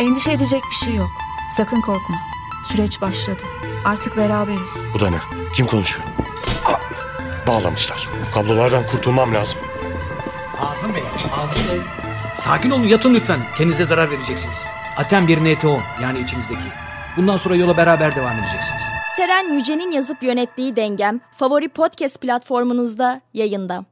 Endişe edecek bir şey yok. Sakın korkma. Süreç başladı. Artık beraberiz. Bu da ne? Kim konuşuyor? Bağlamışlar. Kablolardan kurtulmam lazım. Azım Bey, Azım Bey. Sakin olun yatın lütfen. Kendinize zarar vereceksiniz. Atem bir NTO yani içinizdeki. Bundan sonra yola beraber devam edeceksiniz. Seren Yüce'nin yazıp yönettiği Dengem favori podcast platformunuzda yayında.